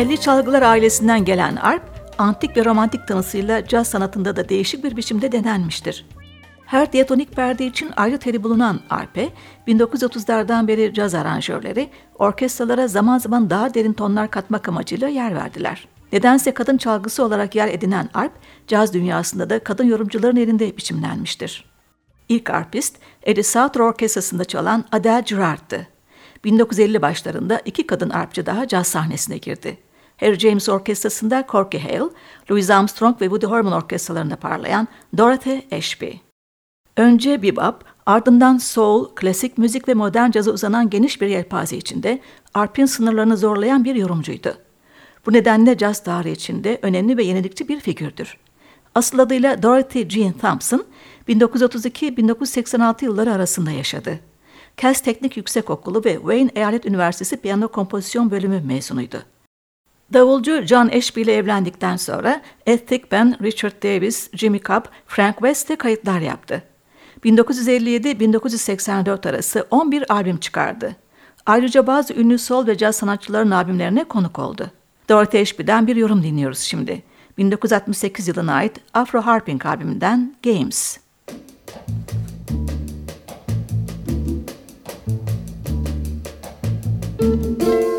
Telli çalgılar ailesinden gelen arp, antik ve romantik tanısıyla caz sanatında da değişik bir biçimde denenmiştir. Her diatonik perde için ayrı teli bulunan arpe, 1930'lardan beri caz aranjörleri orkestralara zaman zaman daha derin tonlar katmak amacıyla yer verdiler. Nedense kadın çalgısı olarak yer edinen arp, caz dünyasında da kadın yorumcuların elinde biçimlenmiştir. İlk arpist, Eddie Sauter Orkestrası'nda çalan Adele Girard'tı. 1950 başlarında iki kadın arpçı daha caz sahnesine girdi. Harry James Orkestrası'nda Corky Hale, Louis Armstrong ve Woody Herman orkestralarında parlayan Dorothy Ashby. Önce bebop, ardından soul, klasik müzik ve modern caza uzanan geniş bir yelpaze içinde arpin sınırlarını zorlayan bir yorumcuydu. Bu nedenle caz tarihi içinde önemli ve yenilikçi bir figürdür. Asıl adıyla Dorothy Jean Thompson, 1932-1986 yılları arasında yaşadı. Cass Teknik Yüksekokulu ve Wayne Eyalet Üniversitesi Piyano Kompozisyon Bölümü mezunuydu. Davulcu John Ashby ile evlendikten sonra Ethnic Band, Richard Davis, Jimmy Cobb, Frank West ile kayıtlar yaptı. 1957-1984 arası 11 albüm çıkardı. Ayrıca bazı ünlü sol ve caz sanatçıların albümlerine konuk oldu. Dorothy Ashby'den bir yorum dinliyoruz şimdi. 1968 yılına ait Afro Harping albümünden Games. Müzik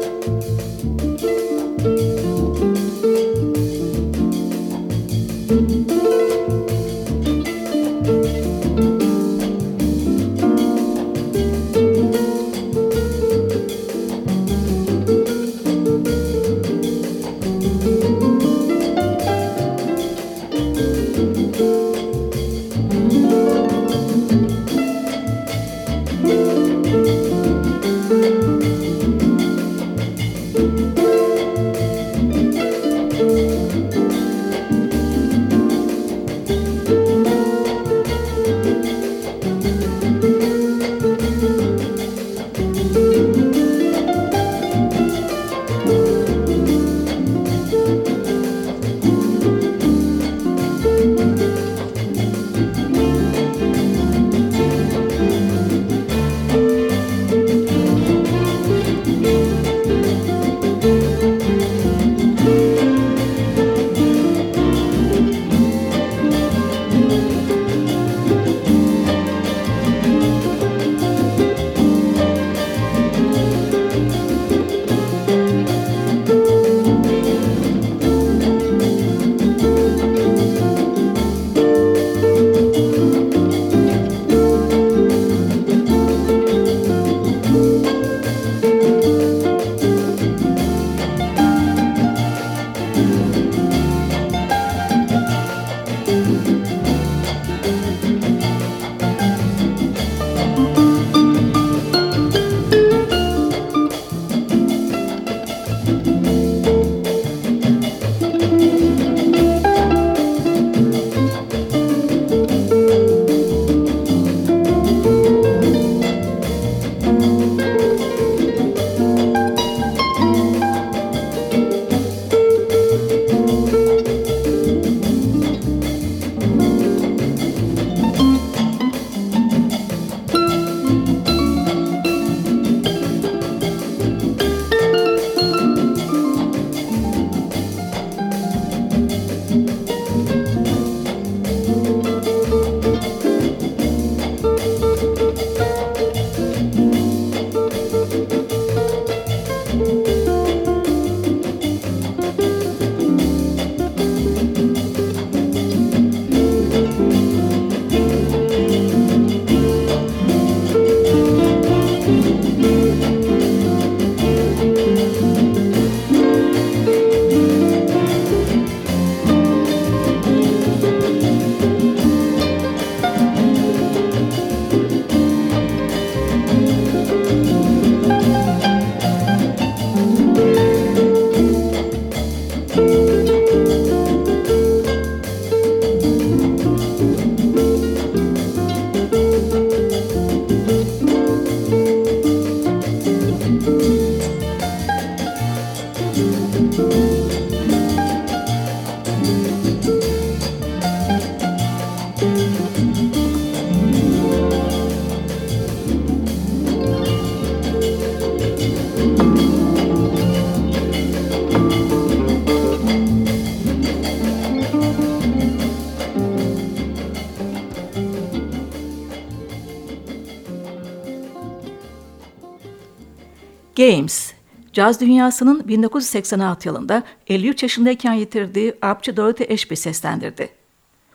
Games, caz dünyasının 1986 yılında 53 yaşındayken yitirdiği arpçı Dorothy Ashby seslendirdi.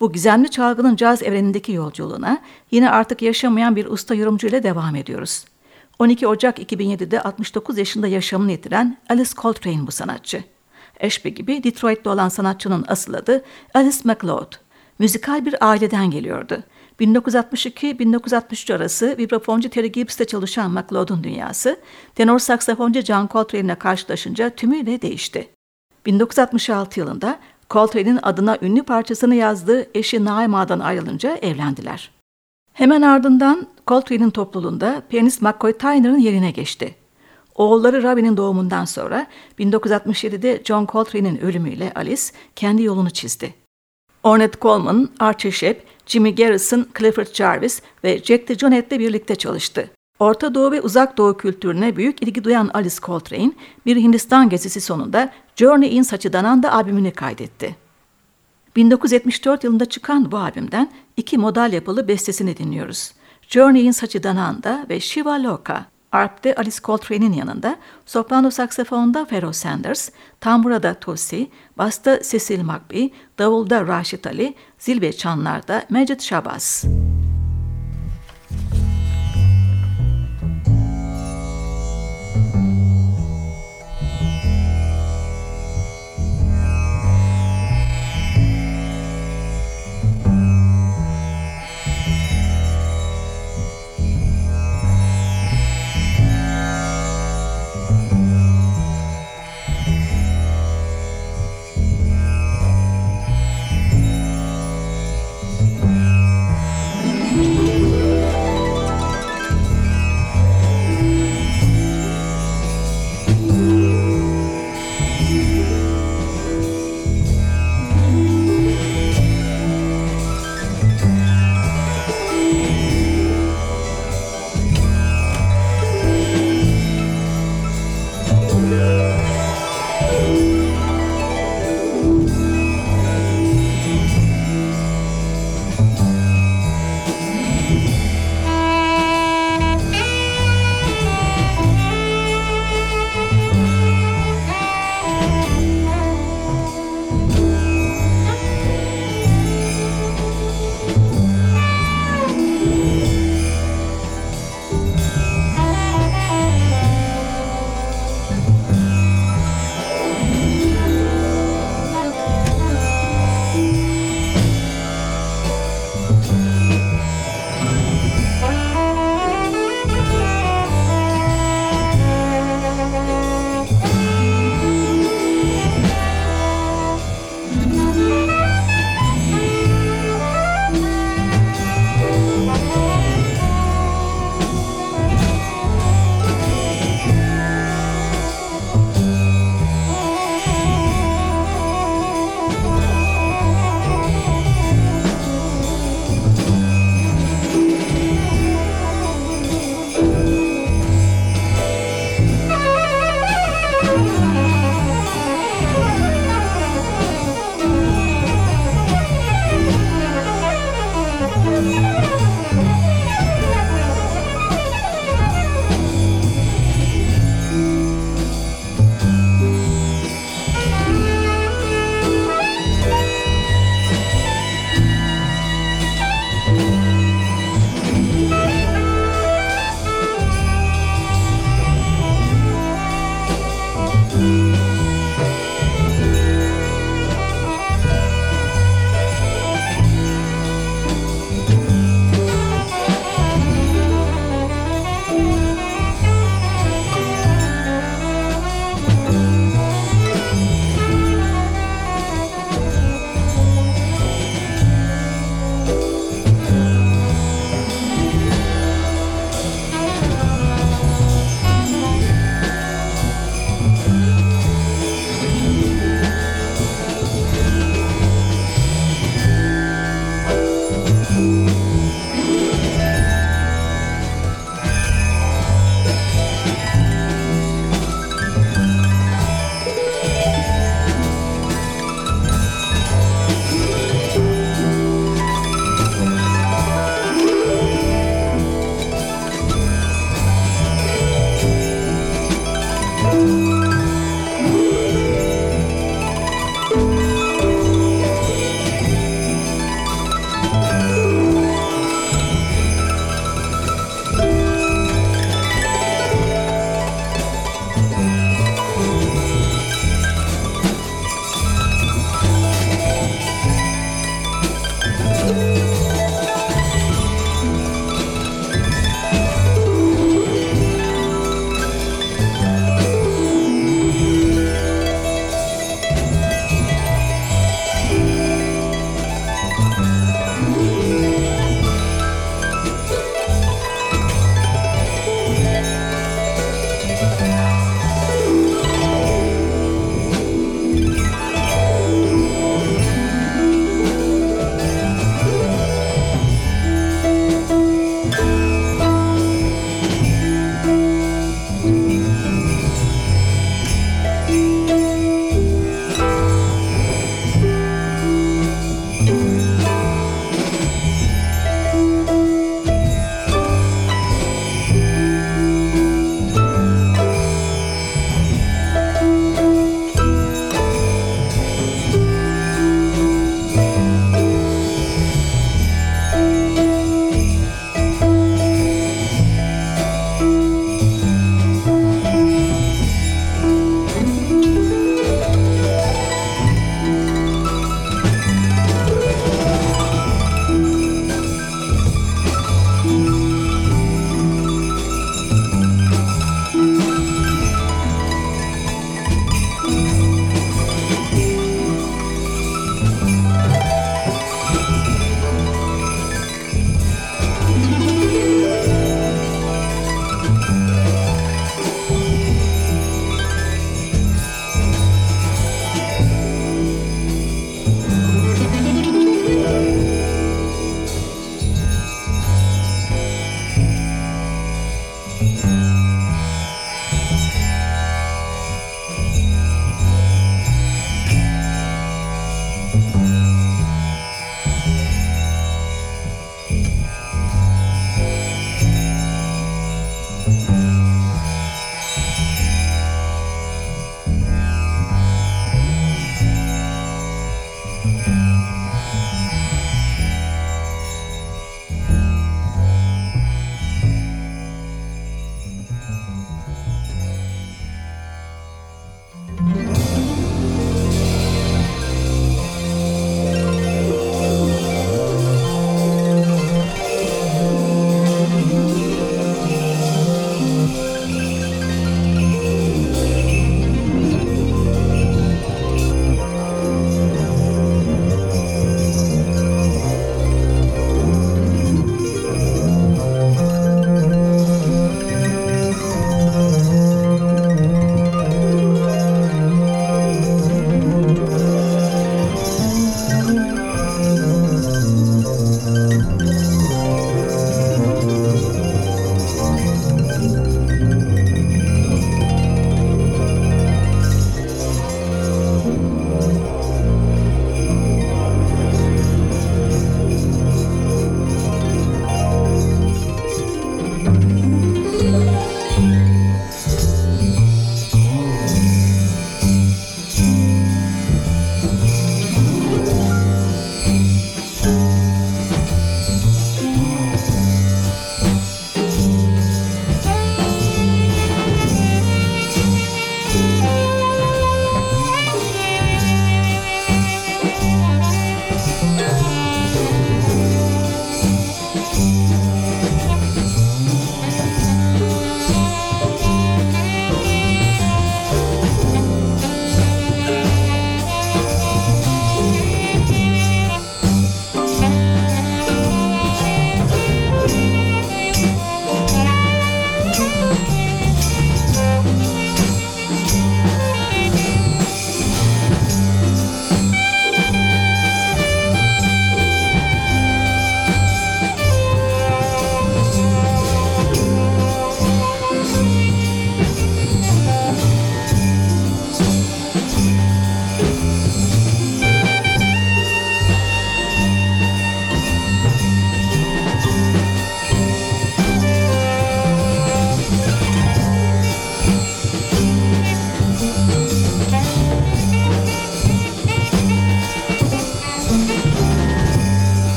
Bu gizemli çalgının caz evrenindeki yolculuğuna yine artık yaşamayan bir usta yorumcuyla devam ediyoruz. 12 Ocak 2007'de 69 yaşında yaşamını yitiren Alice Coltrane bu sanatçı. Ashby gibi Detroit'te olan sanatçının asıl adı Alice MacLeod. Müzikal bir aileden geliyordu. 1962-1963 arası vibrafoncu Terry Gibbs'te çalışan McLeod'un dünyası, tenor saksafoncu John Coltrane'le karşılaşınca tümüyle değişti. 1966 yılında Coltrane'in adına ünlü parçasını yazdığı eşi Naima'dan ayrılınca evlendiler. Hemen ardından Coltrane'in topluluğunda piyanist McCoy Tyner'ın yerine geçti. Oğulları Robbie'nin doğumundan sonra 1967'de John Coltrane'in ölümüyle Alice kendi yolunu çizdi. Ornette Coleman, Archie Shepp, Jimmy Garrison, Clifford Jarvis ve Jack DeJohnette'le birlikte çalıştı. Orta Doğu ve Uzak Doğu kültürüne büyük ilgi duyan Alice Coltrane, bir Hindistan gezisi sonunda Journey in Sachidananda albümünü kaydetti. 1974 yılında çıkan bu albümden iki modal yapılı bestesini dinliyoruz. Journey in Sachidananda ve Shiva Loka. Arp'te Alice Coltrane'in yanında, soprano saksafonda Pharoah Sanders, tamburada Tosi, basta Cecil McBee, davulda Rashid Ali, zil ve çanlarda Mecid Shabazz.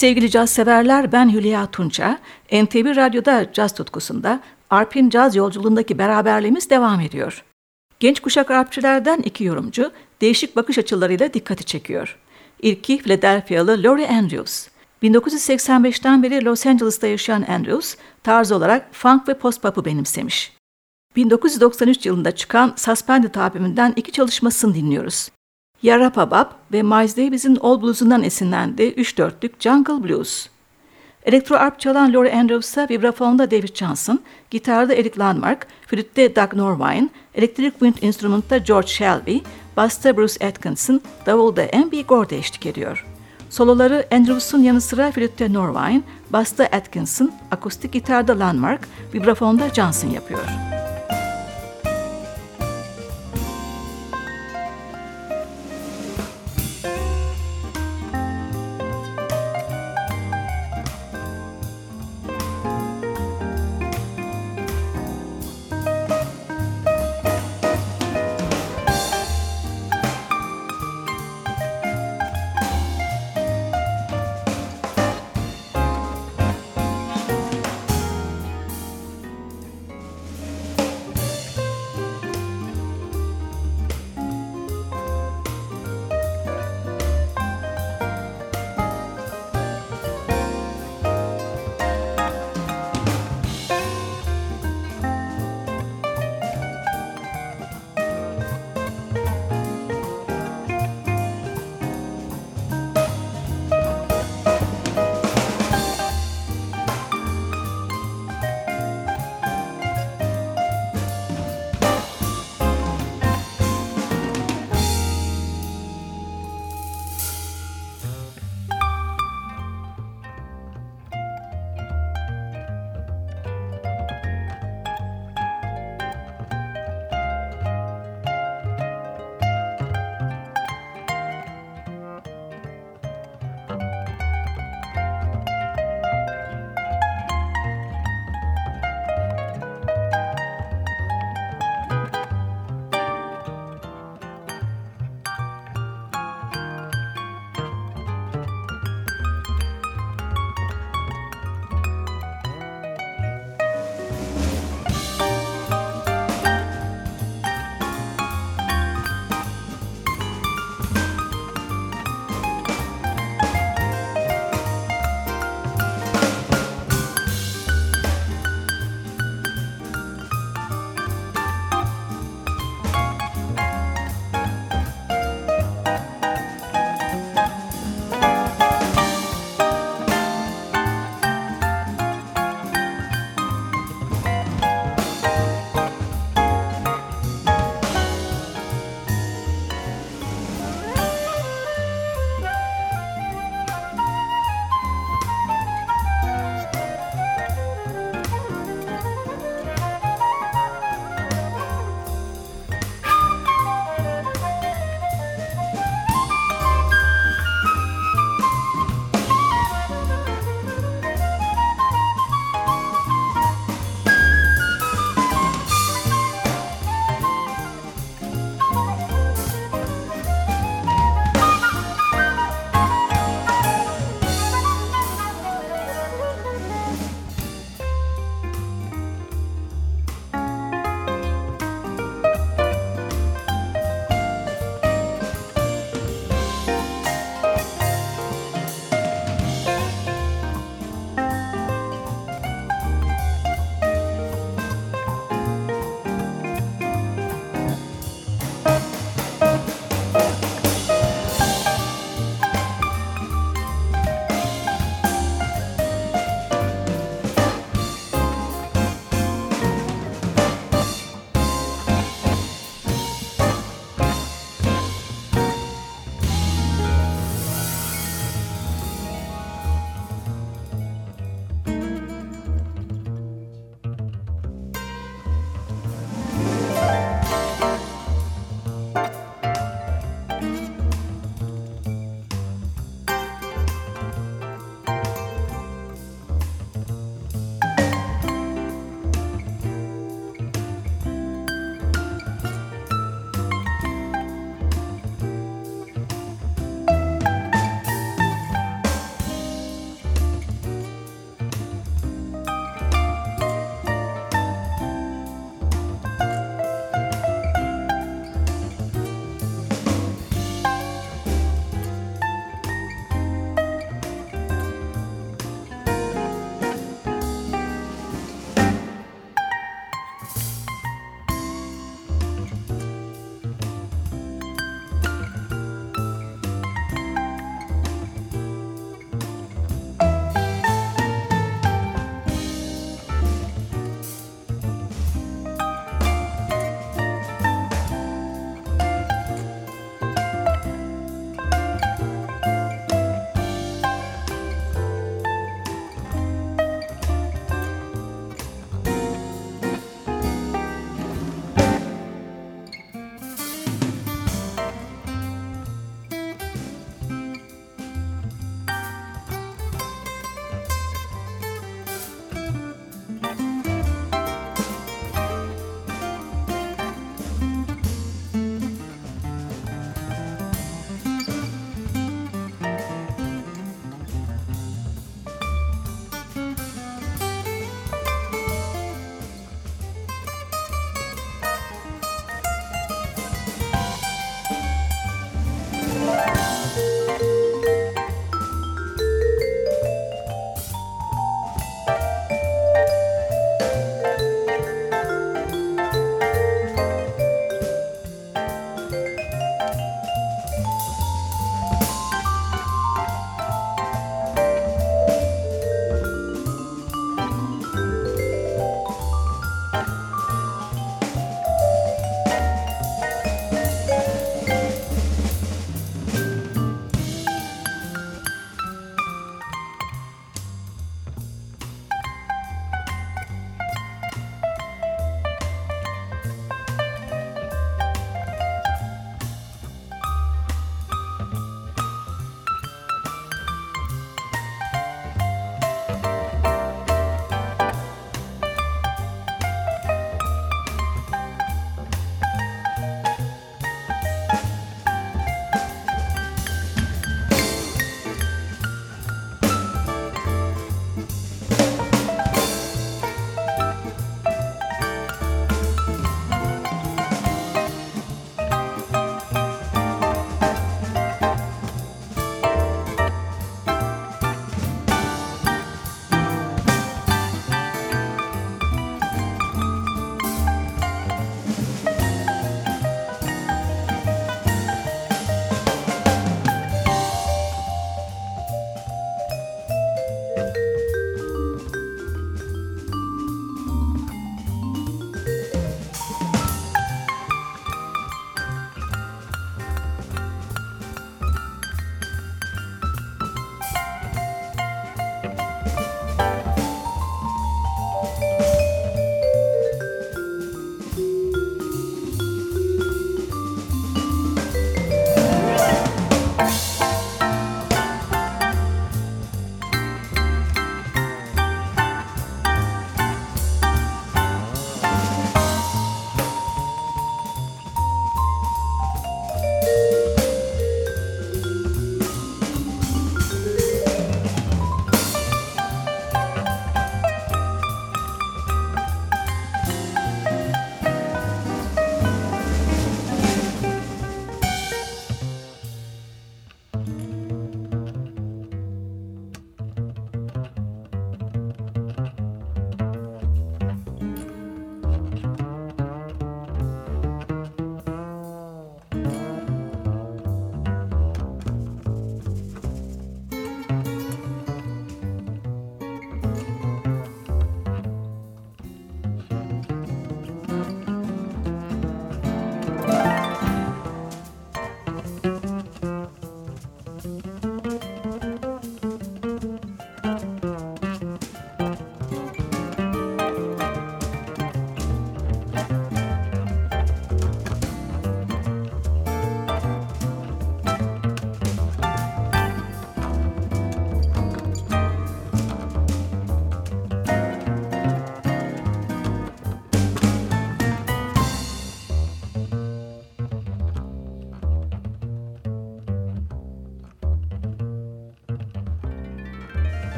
Sevgili caz severler ben Hülya Tunça. NTV Radyo'da caz tutkusunda Arp'in caz yolculuğundaki beraberliğimiz devam ediyor. Genç kuşak arpçilerden iki yorumcu değişik bakış açılarıyla dikkati çekiyor. İlki Philadelphia'lı Laurie Andrews. 1985'ten beri Los Angeles'ta yaşayan Andrews, tarz olarak funk ve post-pop'u benimsemiş. 1993 yılında çıkan Suspended albümünden iki çalışmasını dinliyoruz. Yara Pabab ve Miles Davis'in All Blues'undan esinlendiği üç dörtlük Jungle Blues. Elektro arp çalan Laurie Andrews'a vibrafonda David Johnson, gitarda Eric Landmark, flütte Doug Norwine, elektrik wind instrumentta George Shelby, basta Bruce Atkinson, davulda M.B. Gorde eşlik ediyor. Soloları Andrews'un yanı sıra flütte Norwine, basta Atkinson, akustik gitarda Landmark, vibrafonda Johnson yapıyor.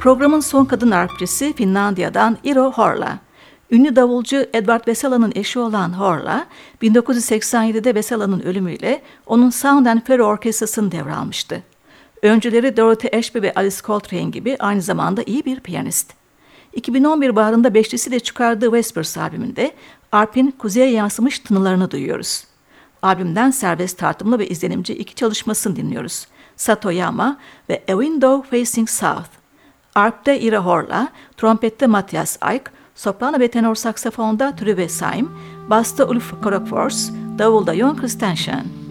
Programın son kadın arpçisi Finlandiya'dan Iro Horla. Ünlü davulcu Edward Vesala'nın eşi olan Horla, 1987'de Vesala'nın ölümüyle onun Sound and Ferro Orkestrası'nı devralmıştı. Öncüleri Dorothy Ashby ve Alice Coltrane gibi aynı zamanda iyi bir piyanist. 2011 baharında beşlisiyle çıkardığı Vespers albümünde Arp'in kuzeye yansımış tınılarını duyuyoruz. Albümden serbest tartımlı ve izlenimci iki çalışmasını dinliyoruz. Satoyama ve A Window Facing South. Arp'te Ira Horla, trompette Matthias Eick, soprano ve tenor saksafonda Trüve Saim, basta Ulf Krokfors, davulda Jon Christensen.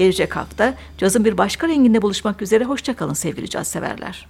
Gelecek hafta cazın bir başka renginde buluşmak üzere hoşçakalın sevgili caz severler.